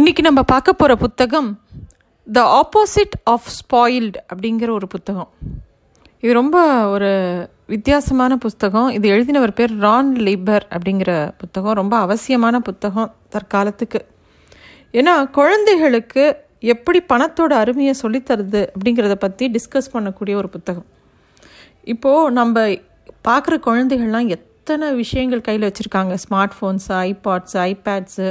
இன்றைக்கி நம்ம பார்க்க போகிற புத்தகம் த ஆப்போசிட் ஆஃப் ஸ்பாயில்டு அப்படிங்கிற ஒரு புத்தகம். இது ரொம்ப ஒரு வித்தியாசமான புத்தகம். இது எழுதினவர் பேர் ரான் லிபர் அப்படிங்கிற புத்தகம். ரொம்ப அவசியமான புத்தகம் தற்காலத்துக்கு. ஏன்னா குழந்தைகளுக்கு எப்படி பணத்தோட அருமையை சொல்லித்தருது அப்படிங்கிறத பற்றி டிஸ்கஸ் பண்ணக்கூடிய ஒரு புத்தகம். இப்போது நம்ம பார்க்குற குழந்தைகள்லாம் எத்தனை விஷயங்கள் கையில் வச்சுருக்காங்க? ஸ்மார்ட் ஃபோன்ஸு ஐபாட்ஸ் ஐபேட்ஸு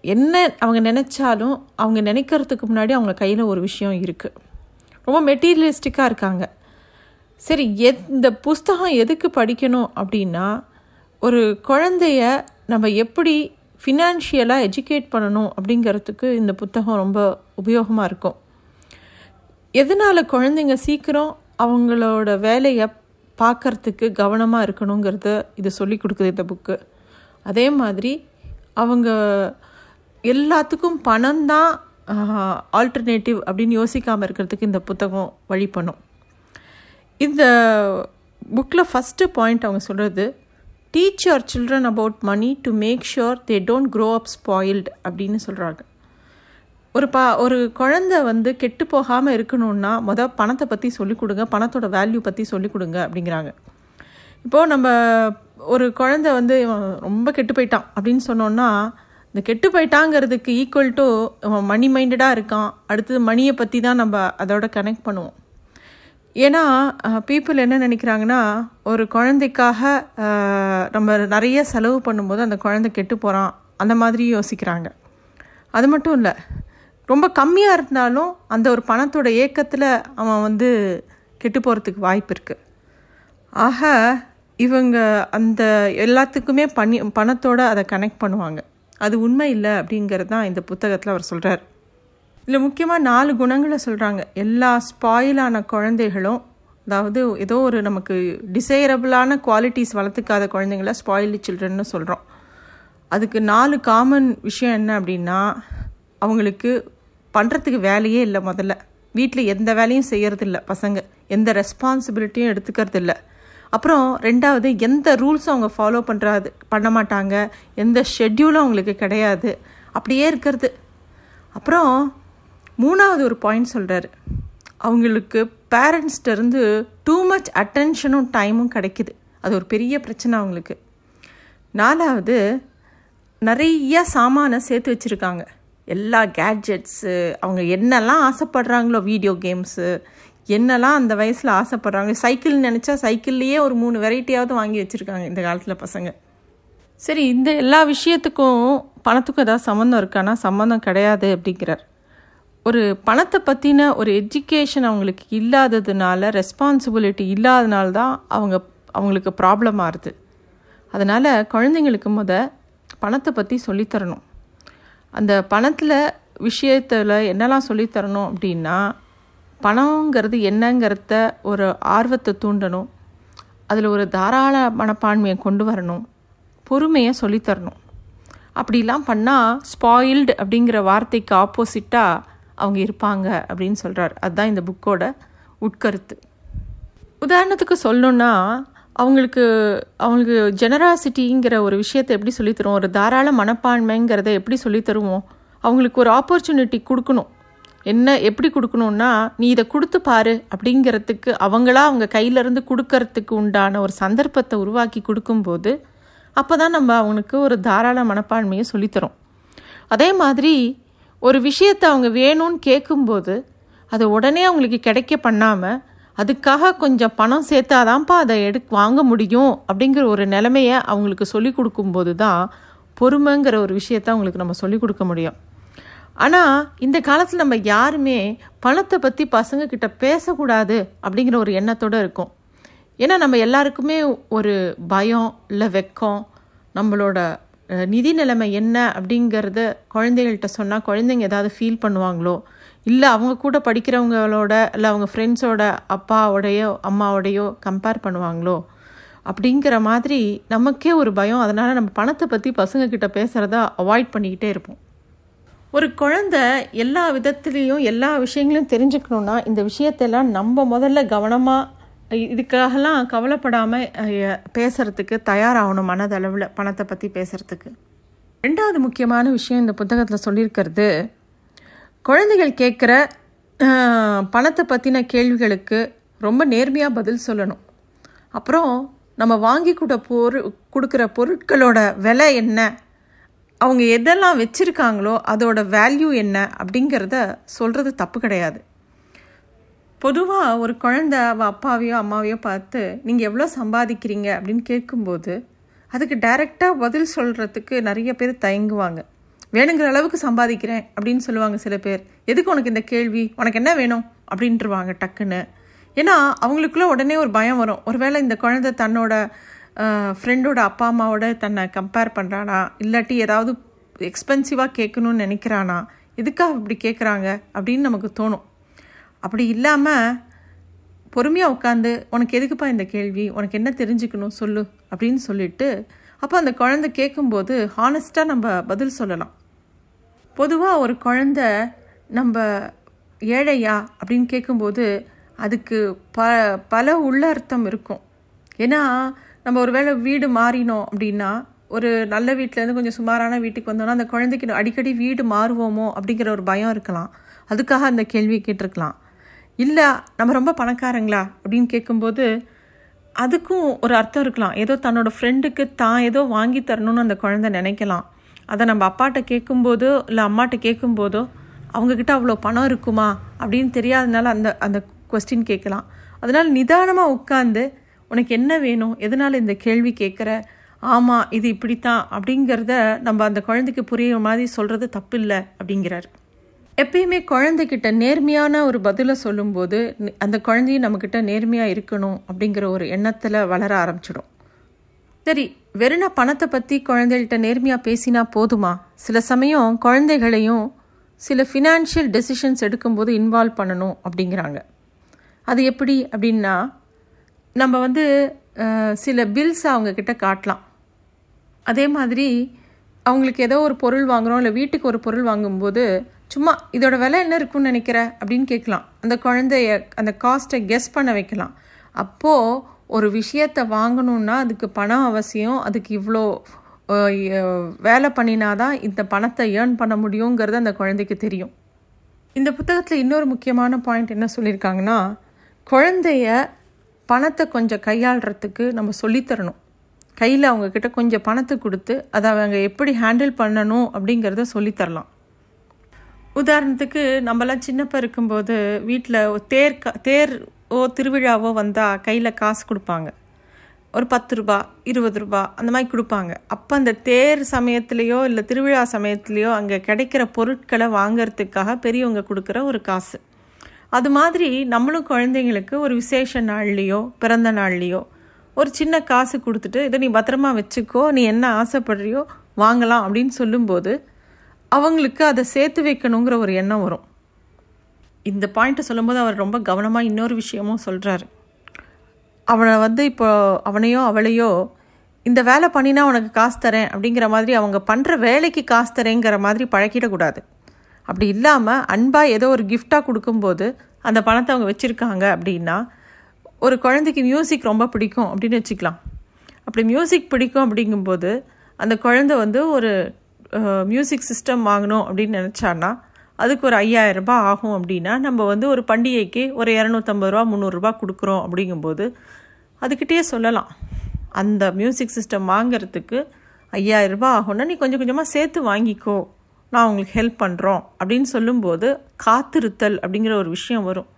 என்ன அவங்க நினச்சாலும் அவங்க நினைக்கிறதுக்கு முன்னாடி அவங்க கையில் ஒரு விஷயம் இருக்குது ரொம்ப மெட்டீரியலிஸ்டிக்காக இருக்காங்க. சரி எத் இந்த புஸ்தகம் எதுக்கு படிக்கணும் அப்படின்னா ஒரு குழந்தைய நம்ம எப்படி ஃபினான்ஷியலாக எஜுகேட் பண்ணணும் அப்படிங்கிறதுக்கு இந்த புத்தகம் ரொம்ப உபயோகமாக இருக்கும். எதனால் குழந்தைங்க சீக்கிரம் அவங்களோட வேலையை பார்க்கறதுக்கு கவனமாக இருக்கணுங்கிறத இது சொல்லி கொடுக்குது இந்த புக்கு அதே மாதிரி அவங்க எல்லாத்துக்கும் பணம் தான் ஆல்டர்னேட்டிவ் அப்படின்னு யோசிக்காமல் இருக்கிறதுக்கு இந்த புத்தகம் வழி பண்ணும். இந்த புக்கில் ஃபஸ்ட்டு பாயிண்ட் அவங்க சொல்கிறது teach your children about money to make sure they don't grow up spoiled அப்படின்னு சொல்கிறாங்க ஒரு பா ஒரு குழந்த வந்து கெட்டு போகாமல் இருக்கணும்னா மொதல் பணத்தை பற்றி சொல்லிக் கொடுங்க பணத்தோட வேல்யூ பற்றி சொல்லிக் கொடுங்க அப்படிங்கிறாங்க. இப்போது நம்ம ஒரு குழந்த வந்து இவன் ரொம்ப கெட்டு போயிட்டான் அப்படின்னு சொன்னோன்னா இந்த கெட்டு போயிட்டாங்கிறதுக்கு ஈக்குவல் டு அவன் மணி மைண்டடாக இருக்கான். அடுத்தது மணியை பற்றி தான் நம்ம அதோட கனெக்ட் பண்ணுவோம். ஏன்னா பீப்புள் என்ன நினைக்கிறாங்கன்னா ஒரு குழந்தைக்காக நம்ம நிறைய செலவு பண்ணும்போது அந்த குழந்தை கெட்டு போகிறான் அந்த மாதிரி யோசிக்கிறாங்க. அது மட்டும் இல்லை ரொம்ப கம்மியாக இருந்தாலும் அந்த ஒரு பணத்தோட ஏக்கத்தில் அவன் வந்து கெட்டு போகிறதுக்கு வாய்ப்பு இருக்குது ஆக இவங்க அந்த எல்லாத்துக்குமே பண்ணி பணத்தோடு அதை கனெக்ட் பண்ணுவாங்க. அது உண்மை இல்லை அப்படிங்கிறது தான் இந்த புத்தகத்தில் அவர் சொல்கிறார் இதில் முக்கியமாக நாலு குணங்களை சொல்கிறாங்க எல்லா ஸ்பாயிலான குழந்தைகளும் அதாவது ஏதோ ஒரு நமக்கு டிசைரபிளான குவாலிட்டிஸ் வளர்த்துக்காத குழந்தைங்கள ஸ்பாயிலி சில்ட்ரன்னு சொல்கிறோம் அதுக்கு நாலு காமன் விஷயம் என்ன அப்படின்னா அவங்களுக்கு பண்ணுறதுக்கு வேலையே இல்லை முதல்ல. வீட்டில் எந்த வேலையும் செய்கிறதில்ல பசங்க. எந்த ரெஸ்பான்சிபிலிட்டியும் எடுத்துக்கிறது இல்லை அப்புறம் ரெண்டாவது எந்த ரூல்ஸும் அவங்க ஃபாலோ பண்ணுறாது பண்ண மாட்டாங்க எந்த ஷெட்யூலும் அவங்களுக்கு கிடையாது அப்படியே இருக்கிறது. அப்புறம் மூணாவது ஒரு பாயிண்ட் சொல்கிறாரு அவங்களுக்கு பேரண்ட்ஸ்கிட்டருந்து டூ மச் அட்டென்ஷனும் டைமும் கிடைக்குது. அது ஒரு பெரிய பிரச்சனை அவங்களுக்கு. நாலாவது நிறைய சாமானை சேர்த்து வச்சுருக்காங்க. எல்லா கேட்ஜெட்ஸு அவங்க என்னெல்லாம் ஆசைப்படுறாங்களோ வீடியோ கேம்ஸு என்னெல்லாம் அந்த வயசில் ஆசைப்பட்றாங்க? சைக்கிள் நினச்சா சைக்கிள்லேயே ஒரு மூணு வெரைட்டியாவது வாங்கி வச்சுருக்காங்க இந்த காலத்தில் பசங்க. சரி இந்த எல்லா விஷயத்துக்கும் பணத்துக்கும் ஏதாவது சம்மந்தம் இருக்கானா சம்மந்தம் கிடையாது அப்படிங்கிறார். ஒரு பணத்தை பற்றின ஒரு எஜுகேஷன் அவங்களுக்கு இல்லாததுனால ரெஸ்பான்சிபிலிட்டி இல்லாதனால தான் அவங்க அவங்களுக்கு ப்ராப்ளம் ஆகுது. அதனால் குழந்தைங்களுக்கு முத பணத்தை பற்றி சொல்லித்தரணும். அந்த பணத்தில் விஷயத்தில் என்னெல்லாம் சொல்லித்தரணும் அப்படின்னா பணங்கிறது என்னங்கிறத ஒரு ஆர்வத்தை தூண்டணும். அதில் ஒரு தாராள மனப்பான்மையை கொண்டு வரணும். பொறுமையை சொல்லித்தரணும். அப்படிலாம் பண்ணால் ஸ்பாயில்டு அப்படிங்கிற வார்த்தைக்கு ஆப்போசிட்டாக அவங்க இருப்பாங்க அப்படின்னு சொல்கிறார் அதுதான் இந்த புக்கோட உட்கருத்து. உதாரணத்துக்கு சொல்லணுன்னா அவங்களுக்கு அவங்களுக்கு ஜெனராசிட்டிங்கிற ஒரு விஷயத்தை எப்படி சொல்லித்தருவோம் ஒரு தாராள மனப்பான்மைங்கிறத எப்படி சொல்லித்தருவோம் அவங்களுக்கு ஒரு ஆப்பர்ச்சுனிட்டி கொடுக்கணும். என்ன எப்படி கொடுக்கணும்னா நீ இதை கொடுத்து பாரு அப்படிங்கிறதுக்கு அவங்களா அவங்க கையிலேருந்து கொடுக்கறதுக்கு உண்டான ஒரு சந்தர்ப்பத்தை உருவாக்கி கொடுக்கும்போது அப்போ தான் நம்ம அவனுக்கு ஒரு தாராள மனப்பான்மையை சொல்லித்தரோம். அதே மாதிரி ஒரு விஷயத்தை அவங்க வேணும்னு கேட்கும்போது அதை உடனே அவங்களுக்கு கிடைக்க பண்ணாமல் அதுக்காக கொஞ்சம் பணம் சேர்த்தாதான்ப்பா அதை எடு வாங்க முடியும் அப்படிங்கிற ஒரு நிலைமையை அவங்களுக்கு சொல்லி கொடுக்கும்போது தான் பொறுமைங்கிற ஒரு விஷயத்த அவங்களுக்கு நம்ம சொல்லிக் கொடுக்க முடியும். ஆனால் இந்த காலத்தில் நம்ம யாருமே பணத்தை பற்றி பசங்கக்கிட்ட பேசக்கூடாது அப்படிங்கிற ஒரு எண்ணத்தோடு இருக்கும். ஏன்னா நம்ம எல்லாருக்குமே ஒரு பயம் இல்லை வெக்கம். நம்மளோட நிதி நிலைமை என்ன அப்படிங்கிறத குழந்தைகள்கிட்ட சொன்னால் குழந்தைங்க ஏதாவது ஃபீல் பண்ணுவாங்களோ? இல்லை அவங்க கூட படிக்கிறவங்களோட இல்லை அவங்க ஃப்ரெண்ட்ஸோட அப்பாவோடையோ அம்மாவோடையோ கம்பேர் பண்ணுவாங்களோ? அப்படிங்கிற மாதிரி நமக்கே ஒரு பயம். அதனால் நம்ம பணத்தை பற்றி பசங்கக்கிட்ட பேசுகிறத அவாய்ட் பண்ணிக்கிட்டே இருப்போம். ஒரு குழந்த எல்லா விதத்துலேயும் எல்லா விஷயங்களையும் தெரிஞ்சுக்கணுன்னா இந்த விஷயத்தெல்லாம் நம்ம முதல்ல கவனமாக இதுக்காகலாம் கவலைப்படாமல் பேசுகிறதுக்கு தயாராகணும் மனதளவில் பணத்தை பற்றி பேசுகிறதுக்கு ரெண்டாவது முக்கியமான விஷயம் இந்த புத்தகத்தில் சொல்லியிருக்கிறது குழந்தைகள் கேட்குற பணத்தை பற்றின கேள்விகளுக்கு ரொம்ப நேர்மையாக பதில் சொல்லணும். அப்புறம் நம்ம வாங்கி கூட பொரு கொடுக்குற பொருட்களோட விலை என்ன? அவங்க எதெல்லாம் வச்சுருக்காங்களோ அதோட வேல்யூ என்ன அப்படிங்கிறத சொல்கிறது தப்பு கிடையாது. பொதுவாக ஒரு குழந்த அவள் அப்பாவையோ அம்மாவையோ பார்த்து நீங்கள் எவ்வளோ சம்பாதிக்கிறீங்க? அப்படின்னு கேட்கும்போது அதுக்கு டைரெக்டாக பதில் சொல்கிறதுக்கு நிறைய பேர் தயங்குவாங்க. வேணுங்கிற அளவுக்கு சம்பாதிக்கிறேன் அப்படின்னு சொல்லுவாங்க சில பேர். எதுக்கு உனக்கு இந்த கேள்வி? உனக்கு என்ன வேணும்? அப்படின்ட்டுருவாங்க டக்குன்னு. ஏன்னா அவங்களுக்குள்ள உடனே ஒரு பயம் வரும். ஒருவேளை இந்த குழந்தை தன்னோட ஃப்ரெண்டோட அப்பா அம்மாவோட தன்னை கம்பேர் பண்ணுறானா இல்லாட்டி ஏதாவது எக்ஸ்பென்சிவாக கேட்கணும்னு நினைக்கிறானா? எதுக்காக அப்படி கேட்குறாங்க? அப்படின்னு நமக்கு தோணும். அப்படி இல்லாமல் பொறுமையாக உட்காந்து உனக்கு எதுக்குப்பா இந்த கேள்வி? உனக்கு என்ன தெரிஞ்சுக்கணும்? சொல்லு. அப்படின்னு சொல்லிட்டு அப்போ அந்த குழந்தை கேட்கும்போது ஹானஸ்ட்டாக நம்ம பதில் சொல்லலாம். பொதுவாக ஒரு குழந்த நம்ம ஏழையா? அப்படின்னு கேட்கும்போது அதுக்கு ப பல உள்ளர்த்தம் இருக்கும். ஏன்னா நம்ம ஒரு வேளை வீடு மாறினோம் அப்படின்னா ஒரு நல்ல வீட்டிலேருந்து கொஞ்சம் சுமாரான வீட்டுக்கு வந்தோம்னா அந்த குழந்தைக்கு அடிக்கடி வீடு மாறுவோமோ அப்படிங்கிற ஒரு பயம் இருக்கலாம். அதுக்காக அந்த கேள்வியை கேட்டிருக்கலாம். இல்லை நம்ம ரொம்ப பணக்காரங்களா அப்படின்னு கேட்கும்போது அதுக்கும் ஒரு அர்த்தம் இருக்கலாம். ஏதோ தன்னோட ஃப்ரெண்டுக்கு தான் ஏதோ வாங்கி தரணும்னு அந்த குழந்தை நினைக்கலாம். அதை நம்ம அப்பாட்ட கேட்கும்போதோ இல்லை அம்மாட்ட கேட்கும்போதோ அவங்கக்கிட்ட அவ்வளோ பணம் இருக்குமா அப்படின்னு தெரியாதனால அந்த அந்த கொஸ்டின் கேட்கலாம். அதனால் நிதானமாக உட்காந்து உனக்கு என்ன வேணும்? எதனால் இந்த கேள்வி கேட்குற ஆமாம் இது இப்படித்தான். அப்படிங்கிறத நம்ம அந்த குழந்தைக்கு புரியுற மாதிரி சொல்கிறது தப்பில்லை அப்படிங்கிறார். எப்பயுமே குழந்தைகிட்ட நேர்மையான ஒரு பதிலை சொல்லும்போது அந்த குழந்தையும் நம்மக்கிட்ட நேர்மையாக இருக்கணும் அப்படிங்கிற ஒரு எண்ணத்தில் வளர ஆரம்பிச்சிடும். சரி வெறும்னா பணத்தை பற்றி குழந்தைகள்கிட்ட நேர்மையாக பேசினா போதுமா? சில சமயம் குழந்தைகளையும் சில ஃபினான்ஷியல் டெசிஷன்ஸ் எடுக்கும்போது இன்வால்வ் பண்ணணும் அப்படிங்கிறாங்க. அது எப்படி அப்படின்னா நம்ம வந்து சில பில்ஸ் அவங்கக்கிட்ட காட்டலாம். அதே மாதிரி அவங்களுக்கு ஏதோ ஒரு பொருள் வாங்குகிறோம் இல்லை வீட்டுக்கு ஒரு பொருள் வாங்கும்போது சும்மா இதோட விலை என்ன இருக்குன்னு நினைக்கிற? அப்படின்னு கேட்கலாம். அந்த குழந்தைய அந்த காஸ்ட்டை கெஸ் பண்ண வைக்கலாம். அப்போது ஒரு விஷயத்தை வாங்கணுன்னா அதுக்கு பணம் அவசியம். அதுக்கு இவ்வளோ வேலை பண்ணினாதான் இந்த பணத்தை ஏர்ன் பண்ண முடியுங்கிறது அந்த குழந்தைக்கு தெரியும். இந்த புத்தகத்தில் இன்னொரு முக்கியமான பாயிண்ட் என்ன சொல்லியிருக்காங்கன்னா குழந்தைய பணத்தை கொஞ்சம் கையாளுறதுக்கு நம்ம சொல்லித்தரணும். கையில் அவங்கக்கிட்ட கொஞ்சம் பணத்தை கொடுத்து அதை அவங்க எப்படி ஹேண்டில் பண்ணணும் அப்படிங்கிறத சொல்லித்தரலாம். உதாரணத்துக்கு நம்மலாம் சின்னப்ப இருக்கும்போது வீட்டில் தேர் தேர் ஓ திருவிழாவோ வந்தால் கையில் காசு கொடுப்பாங்க. ஒரு பத்து ரூபா இருபது ரூபா அந்த மாதிரி கொடுப்பாங்க. அப்போ அந்த தேர் சமயத்துலேயோ இல்லை திருவிழா சமயத்துலேயோ அங்கே கிடைக்கிற பொருட்களை வாங்கிறதுக்காக பெரியவங்க கொடுக்குற ஒரு காசு. அது மாதிரி நம்மளும் குழந்தைங்களுக்கு ஒரு விசேஷ நாள்லேயோ பிறந்த நாள்லேயோ ஒரு சின்ன காசு கொடுத்துட்டு இதை நீ பத்திரமா வச்சுக்கோ நீ என்ன ஆசைப்படுறியோ வாங்கலாம் அப்படின்னு சொல்லும்போது அவங்களுக்கு அதை சேர்த்து வைக்கணுங்கிற ஒரு எண்ணம் வரும். இந்த பாயிண்ட்டை சொல்லும்போது அவர் ரொம்ப கவனமாக இன்னொரு விஷயமும் சொல்கிறாரு அவனை வந்து இப்போ அவனையோ அவளையோ இந்த வேலை பண்ணினா உனக்கு காசு தரேன் அப்படிங்கிற மாதிரி அவங்க பண்ணுற வேலைக்கு காசு தரேங்கிற மாதிரி பழக்கிடக்கூடாது அப்படி இல்லாமல் அன்பாக ஏதோ ஒரு கிஃப்டாக கொடுக்கும்போது அந்த பணத்தை அவங்க வச்சுருக்காங்க அப்படின்னா ஒரு குழந்தைக்கு மியூசிக் ரொம்ப பிடிக்கும் அப்படின்னு வச்சுக்கலாம். அப்படி மியூசிக் பிடிக்கும் அப்படிங்கும்போது அந்த குழந்தை வந்து ஒரு மியூசிக் சிஸ்டம் வாங்கணும் அப்படின்னு நினச்சான்னா அதுக்கு ஒரு ஐயாயிரம் ரூபாய் ஆகும் அப்படின்னா நம்ம வந்து ஒரு பண்டிகைக்கு ஒரு இரநூத்தம்பது ரூபா முந்நூறுரூபா கொடுக்குறோம் அப்படிங்கும்போது அதுக்கிட்டே சொல்லலாம். அந்த மியூசிக் சிஸ்டம் வாங்கிறதுக்கு ஐயாயிரம் ரூபாய் ஆகும்னா நீ கொஞ்சம் கொஞ்சமாக சேர்த்து வாங்கிக்கோ. நான் உங்களுக்கு ஹெல்ப் பண்ணுறோம் அப்படின்னு சொல்லும்போது காத்திருத்தல் அப்படிங்கிற ஒரு விஷயம் வரும்.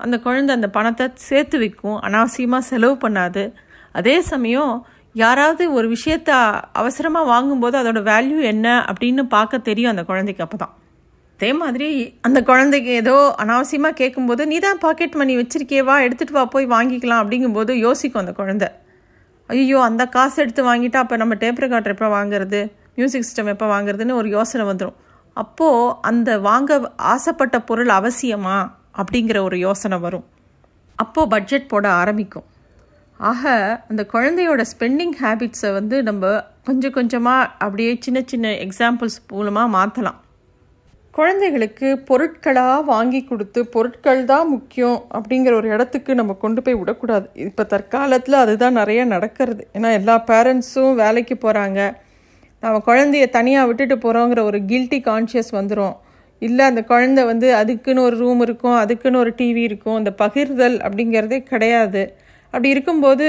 அந்த குழந்தை அந்த பணத்தை சேர்த்து வைக்கும் அனாவசியமாக செலவு பண்ணாது. அதே சமயம் யாராவது ஒரு விஷயத்த அவசரமாக வாங்கும்போது அதோட வேல்யூ என்ன அப்படின்னு பார்க்க தெரியும் அந்த குழந்தைக்கு அப்போ தான் அதே மாதிரி அந்த குழந்தைக்கு ஏதோ அனாவசியமாக கேட்கும்போது நீ தான் பாக்கெட் மணி வச்சிருக்கேவா எடுத்துகிட்டு வா போய் வாங்கிக்கலாம் அப்படிங்கும்போது யோசிக்கும் அந்த குழந்தை. ஐயோ அந்த காசு எடுத்து வாங்கிட்டா அப்போ நம்ம டேப் ரெக்கார்டர் எப்போ வாங்குறது? மியூசிக் சிஸ்டம் எப்போ வாங்குறதுன்னு ஒரு யோசனை வந்துடும் அப்போது அந்த வாங்க ஆசைப்பட்ட பொருள் அவசியமா? அப்படிங்கிற ஒரு யோசனை வரும். அப்போது பட்ஜெட் போட ஆரம்பிக்கும். ஆக அந்த குழந்தையோட ஸ்பெண்டிங் ஹேபிட்ஸை வந்து நம்ம கொஞ்சம் கொஞ்சமாக அப்படியே சின்ன சின்ன எக்ஸாம்பிள்ஸ் மூலமாக மாற்றலாம் குழந்தைகளுக்கு பொருட்களாக வாங்கி கொடுத்து பொருட்கள் தான் முக்கியம் அப்படிங்கிற ஒரு இடத்துக்கு நம்ம கொண்டு போய் விடக்கூடாது. இப்போ தற்காலத்தில் அதுதான் நிறைய நடக்கிறது. ஏன்னா எல்லா பேரண்ட்ஸும் வேலைக்கு போகிறாங்க நம்ம குழந்தைய தனியாக விட்டுட்டு போகிறோங்கிற ஒரு கில்ட்டி கான்ஷியஸ் வந்துடும் இல்லை அந்த குழந்தை வந்து அதுக்குன்னு ஒரு ரூம் இருக்கும் அதுக்குன்னு ஒரு டிவி இருக்கும் அந்த பகிர்தல் அப்படிங்கிறதே கிடையாது. அப்படி இருக்கும்போது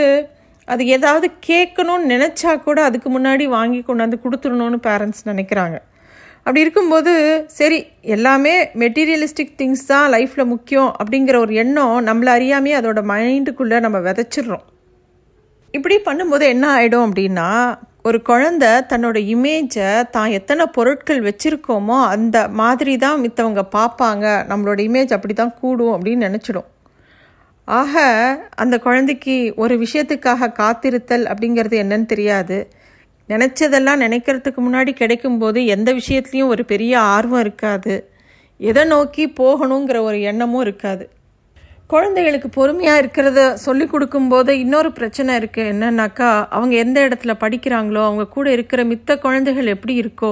அது ஏதாவது கேட்கணும்னு நினச்சா கூட அதுக்கு முன்னாடி வாங்கி கொண்டாந்து கொடுத்துடணும்னு பேரண்ட்ஸ் நினைக்கிறாங்க. அப்படி இருக்கும்போது சரி எல்லாமே மெட்டீரியலிஸ்டிக் திங்ஸ் தான் லைஃப்பில் முக்கியம் அப்படிங்கிற ஒரு எண்ணம் நம்மளை அறியாமே அதோட மைண்டுக்குள்ளே நம்ம விதைச்சிடுறோம். இப்படி பண்ணும்போது என்ன ஆகிடும் அப்படின்னா ஒரு குழந்த தன்னோட இமேஜை தான் எத்தனை பொருட்கள் வச்சுருக்கோமோ அந்த மாதிரி தான் மித்தவங்க பார்ப்பாங்க. நம்மளோட இமேஜ் அப்படி தான் கூடும் அப்படின்னு நினச்சிடும். ஆக அந்த குழந்தைக்கு ஒரு விஷயத்துக்காக காத்திருத்தல் அப்படிங்கிறது என்னன்னு தெரியாது. நினச்சதெல்லாம் நினைக்கிறதுக்கு முன்னாடி கிடைக்கும்போது எந்த விஷயத்துலையும் ஒரு பெரிய ஆர்வம் இருக்காது. எதை நோக்கி போகணுங்கிற ஒரு எண்ணமும் இருக்காது. குழந்தைகளுக்கு பொறுமையாக இருக்கிறத சொல்லி கொடுக்கும்போது இன்னொரு பிரச்சனை இருக்குது என்னன்னாக்கா அவங்க எந்த இடத்துல படிக்கிறாங்களோ அவங்க கூட இருக்கிற மித்த குழந்தைகள் எப்படி இருக்கோ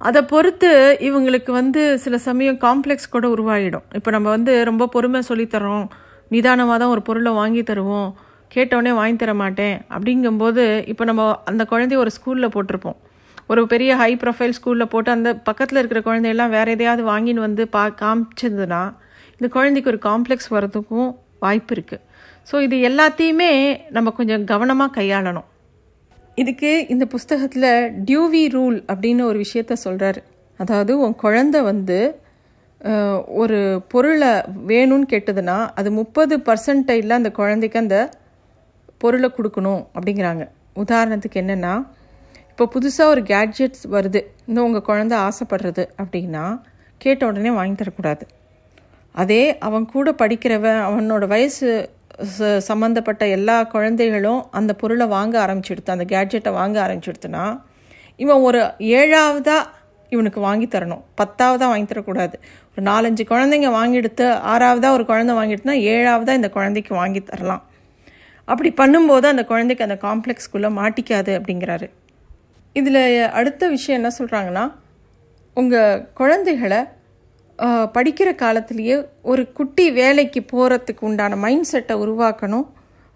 அதை பொறுத்து இவங்களுக்கு வந்து சில சமயம் காம்ப்ளெக்ஸ் கூட உருவாகிடும் இப்போ நம்ம வந்து ரொம்ப பொறுமை சொல்லித்தரோம் நிதானமாக தான் ஒரு பொருளை வாங்கி தருவோம். கேட்டவுடனே வாங்கி தர மாட்டேன். அப்படிங்கும்போது இப்போ நம்ம அந்த குழந்தைய ஒரு ஸ்கூலில் போட்டிருப்போம். ஒரு பெரிய ஹை ப்ரொஃபைல் ஸ்கூலில் போட்டு அந்த பக்கத்தில் இருக்கிற குழந்தையெல்லாம் வேறு எதையாவது வாங்கின்னு வந்து பா காமிச்சதுன்னா இந்த குழந்தைக்கு ஒரு காம்ப்ளெக்ஸ் வர்றதுக்கும் வாய்ப்பு இருக்குது ஸோ இது எல்லாத்தையுமே நம்ம கொஞ்சம் கவனமாக கையாளணும். இதுக்கு இந்த புஸ்தகத்தில் டியூவி ரூல் அப்படின்னு ஒரு விஷயத்த சொல்கிறாரு அதாவது உன் குழந்தை வந்து ஒரு பொருளை வேணும்னு கேட்டதுன்னா அது முப்பது பர்சன்டையில் அந்த குழந்தைக்கு அந்த பொருளை கொடுக்கணும் அப்படிங்கிறாங்க. உதாரணத்துக்கு என்னென்னா இப்போ புதுசாக ஒரு கேட்ஜெட்ஸ் வருது. இந்த உங்கள் குழந்தை ஆசைப்படுறது அப்படின்னா கேட்ட உடனே வாங்கி தரக்கூடாது. அதே அவன் கூட படிக்கிறவன் அவனோட வயசு சம்மந்தப்பட்ட எல்லா குழந்தைகளும் அந்த பொருளை வாங்க ஆரம்பிச்சிடுத்து அந்த கேட்ஜெட்டை வாங்க ஆரம்பிச்சிடுத்துனா இவன் ஒரு ஏழாவதாக இவனுக்கு வாங்கி தரணும். பத்தாவதாக வாங்கி தரக்கூடாது. ஒரு நாலஞ்சு குழந்தைங்க வாங்கிடுத்து ஆறாவதாக ஒரு குழந்தை வாங்கிட்டுனா ஏழாவதாக இந்த குழந்தைக்கு வாங்கி தரலாம். அப்படி பண்ணும்போது அந்த குழந்தைக்கு அந்த காம்ப்ளெக்ஸ்குள்ளே மாட்டிக்காது அப்படிங்கிறாரு. இதில் அடுத்த விஷயம் என்ன சொல்கிறாங்கன்னா உங்கள் குழந்தைகளை படிக்கிற காலத்திலேயே ஒரு குட்டி வேலைக்கு போகிறதுக்கு உண்டான மைண்ட் செட்டை உருவாக்கணும்.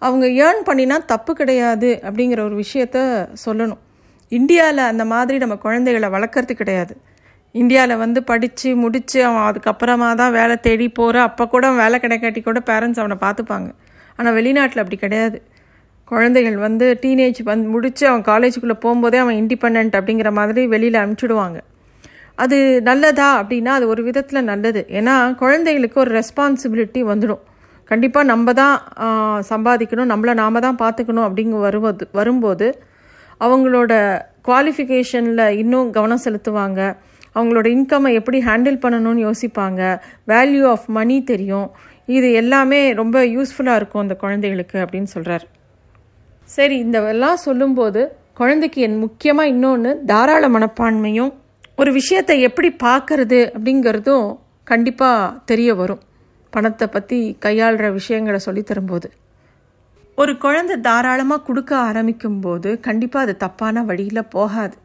அவங்க ஏர்ன் பண்ணினா தப்பு கிடையாது அப்படிங்கிற ஒரு விஷயத்த சொல்லணும். இந்தியாவில் அந்த மாதிரி நம்ம குழந்தைகளை வளர்க்குறது கிடையாது. இந்தியாவில் வந்து படித்து முடித்து அவன் அதுக்கப்புறமா தான் வேலை தேடி போகிற அப்போ கூட வேலை கிடைக்காட்டி கூட பேரண்ட்ஸ் அவனை பார்த்துப்பாங்க. ஆனால் வெளிநாட்டில் அப்படி கிடையாது. குழந்தைகள் வந்து டீனேஜ் வந்து முடித்து அவன் காலேஜுக்குள்ளே போகும்போதே அவன் இண்டிபெண்ட் அப்படிங்கிற மாதிரி வெளியில் அனுப்பிச்சிடுவாங்க. அது நல்லதா அப்படின்னா அது ஒரு விதத்தில் நல்லது. ஏன்னா குழந்தைகளுக்கு ஒரு ரெஸ்பான்சிபிலிட்டி வந்துடும். கண்டிப்பாக நம்ம தான் சம்பாதிக்கணும். நம்மளை நாம் தான் பார்த்துக்கணும் அப்படிங்க வருவது வரும்போது அவங்களோட குவாலிஃபிகேஷனில் இன்னும் கவனம் செலுத்துவாங்க. அவங்களோட இன்கம்மை எப்படி ஹேண்டில் பண்ணணும்னு யோசிப்பாங்க. வேல்யூ ஆஃப் மணி தெரியும். இது எல்லாமே ரொம்ப யூஸ்ஃபுல்லாக இருக்கும் அந்த குழந்தைகளுக்கு அப்படின்னு சொல்கிறார் சரி இந்த எல்லாம் சொல்லும்போது குழந்தைக்கு என் முக்கியமாக இன்னொன்று தாராள மனப்பான்மையும் ஒரு விஷயத்தை எப்படி பார்க்கறது அப்படிங்கிறதும் கண்டிப்பாக தெரிய வரும். பணத்தை பற்றி கையாளுற விஷயங்களை சொல்லித்தரும்போது ஒரு குழந்தை தாராளமாக கொடுக்க ஆரம்பிக்கும் போது கண்டிப்பாக அது தப்பான வழியில் போகாது.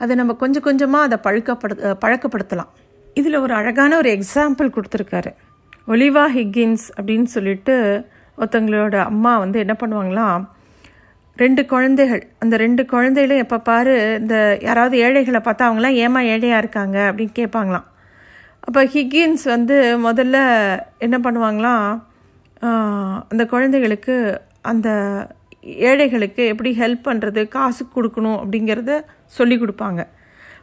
அதை நம்ம கொஞ்சம் கொஞ்சமாக அதை பழக்கப்படு பழக்கப்படுத்தலாம். இதில் ஒரு அழகான ஒரு எக்ஸாம்பிள் கொடுத்துருக்காரு. ஒலிவா ஹிக்கின்ஸ் அப்படின்னு சொல்லிட்டு ஒருத்தங்களோட அம்மா வந்து என்ன பண்ணுவாங்களாம் ரெண்டு குழந்தைகள். அந்த ரெண்டு குழந்தைகளும் எப்போ பாரு இந்த யாராவது ஏழைகளை பார்த்தா அவங்களாம் ஏமா ஏழையாக இருக்காங்க அப்படின்னு கேட்பாங்களாம். அப்போ ஹிக்கின்ஸ் வந்து முதல்ல என்ன பண்ணுவாங்களாம் அந்த குழந்தைகளுக்கு அந்த ஏழைகளுக்கு எப்படி ஹெல்ப் பண்ணுறது காசு கொடுக்கணும் அப்படிங்கிறத சொல்லி கொடுப்பாங்க.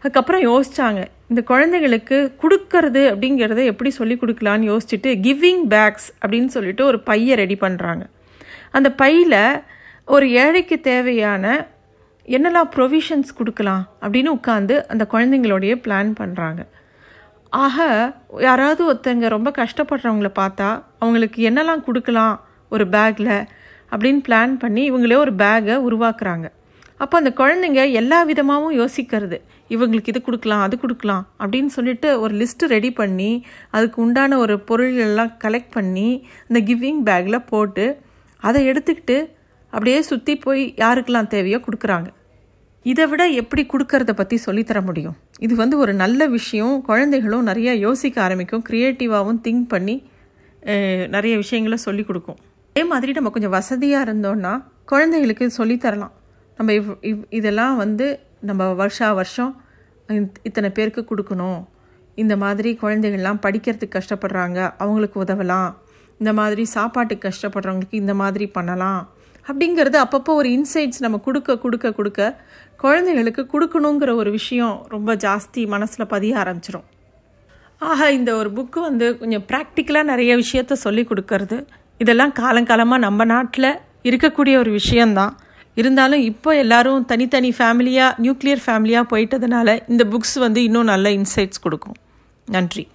அதுக்கப்புறம் யோசித்தாங்க இந்த குழந்தைகளுக்கு கொடுக்கறது அப்படிங்கிறத எப்படி சொல்லி கொடுக்கலான்னு யோசிச்சுட்டு கிவிங் பேக்ஸ் அப்படின்னு சொல்லிட்டு ஒரு பையை ரெடி பண்ணுறாங்க அந்த பையில் ஒரு ஏழைக்கு தேவையான என்னெல்லாம் ப்ரொவிஷன்ஸ் கொடுக்கலாம் அப்படின்னு உட்காந்து அந்த குழந்தைங்களோடைய பிளான் பண்ணுறாங்க ஆக யாராவது ஒருத்தங்க ரொம்ப கஷ்டப்படுறவங்கள பார்த்தா அவங்களுக்கு என்னெல்லாம் கொடுக்கலாம் ஒரு பேக்கில் அப்படின்னு பிளான் பண்ணி இவங்களே ஒரு பேக்கை உருவாக்குறாங்க. அப்போ அந்த குழந்தைங்க எல்லா விதமாகவும் யோசிக்கிறது. இவங்களுக்கு இது கொடுக்கலாம் அது கொடுக்கலாம் அப்படின்னு சொல்லிட்டு ஒரு லிஸ்ட்டு ரெடி பண்ணி அதுக்கு உண்டான ஒரு பொருள்கள்லாம் கலெக்ட் பண்ணி இந்த கிவிங் பேக்கில் போட்டு அதை எடுத்துக்கிட்டு அப்படியே சுற்றி போய் யாருக்கெல்லாம் தேவையோ கொடுக்குறாங்க. இதை விட எப்படி கொடுக்கறத பற்றி சொல்லித்தர முடியும்? இது வந்து ஒரு நல்ல விஷயம். குழந்தைகளும் நிறையா யோசிக்க ஆரம்பிக்கும். க்ரியேட்டிவாகவும் திங்க் பண்ணி நிறைய விஷயங்களை சொல்லி கொடுக்கும். அதே மாதிரி நம்ம கொஞ்சம் வசதியாக இருந்தோன்னா குழந்தைகளுக்கு சொல்லித்தரலாம் நம்ம இவ் இவ் இதெல்லாம் வந்து நம்ம வருஷா வருஷம் இத்- இத்தனை பேருக்கு கொடுக்கணும். இந்த மாதிரி குழந்தைகள்லாம் படிக்கிறதுக்கு கஷ்டப்படுறாங்க. அவங்களுக்கு உதவலாம். இந்த மாதிரி சாப்பாட்டுக்கு கஷ்டப்படுறவங்களுக்கு இந்த மாதிரி பண்ணலாம். அப்படிங்கிறது அப்பப்போ ஒரு இன்சைட்ஸ் நம்ம கொடுக்க கொடுக்க கொடுக்க குழந்தைகளுக்கு கொடுக்கணுங்கிற ஒரு விஷயம் ரொம்ப ஜாஸ்தி மனசில் பதிய ஆரம்பிச்சிடும் ஆக இந்த ஒரு புக்கு வந்து கொஞ்சம் ப்ராக்டிக்கலாக நிறைய விஷயத்த சொல்லி கொடுக்கறது. இதெல்லாம் காலங்காலமாக நம்ம நாட்டில் இருக்கக்கூடிய ஒரு விஷயந்தான் இருந்தாலும் இப்போ எல்லாரும் தனித்தனி ஃபேமிலியாக நியூக்ளியர் ஃபேமிலியாக போயிட்டதுனால இந்த புக்ஸ் வந்து இன்னும் நல்ல இன்சைட்ஸ் கொடுக்கும். நன்றி.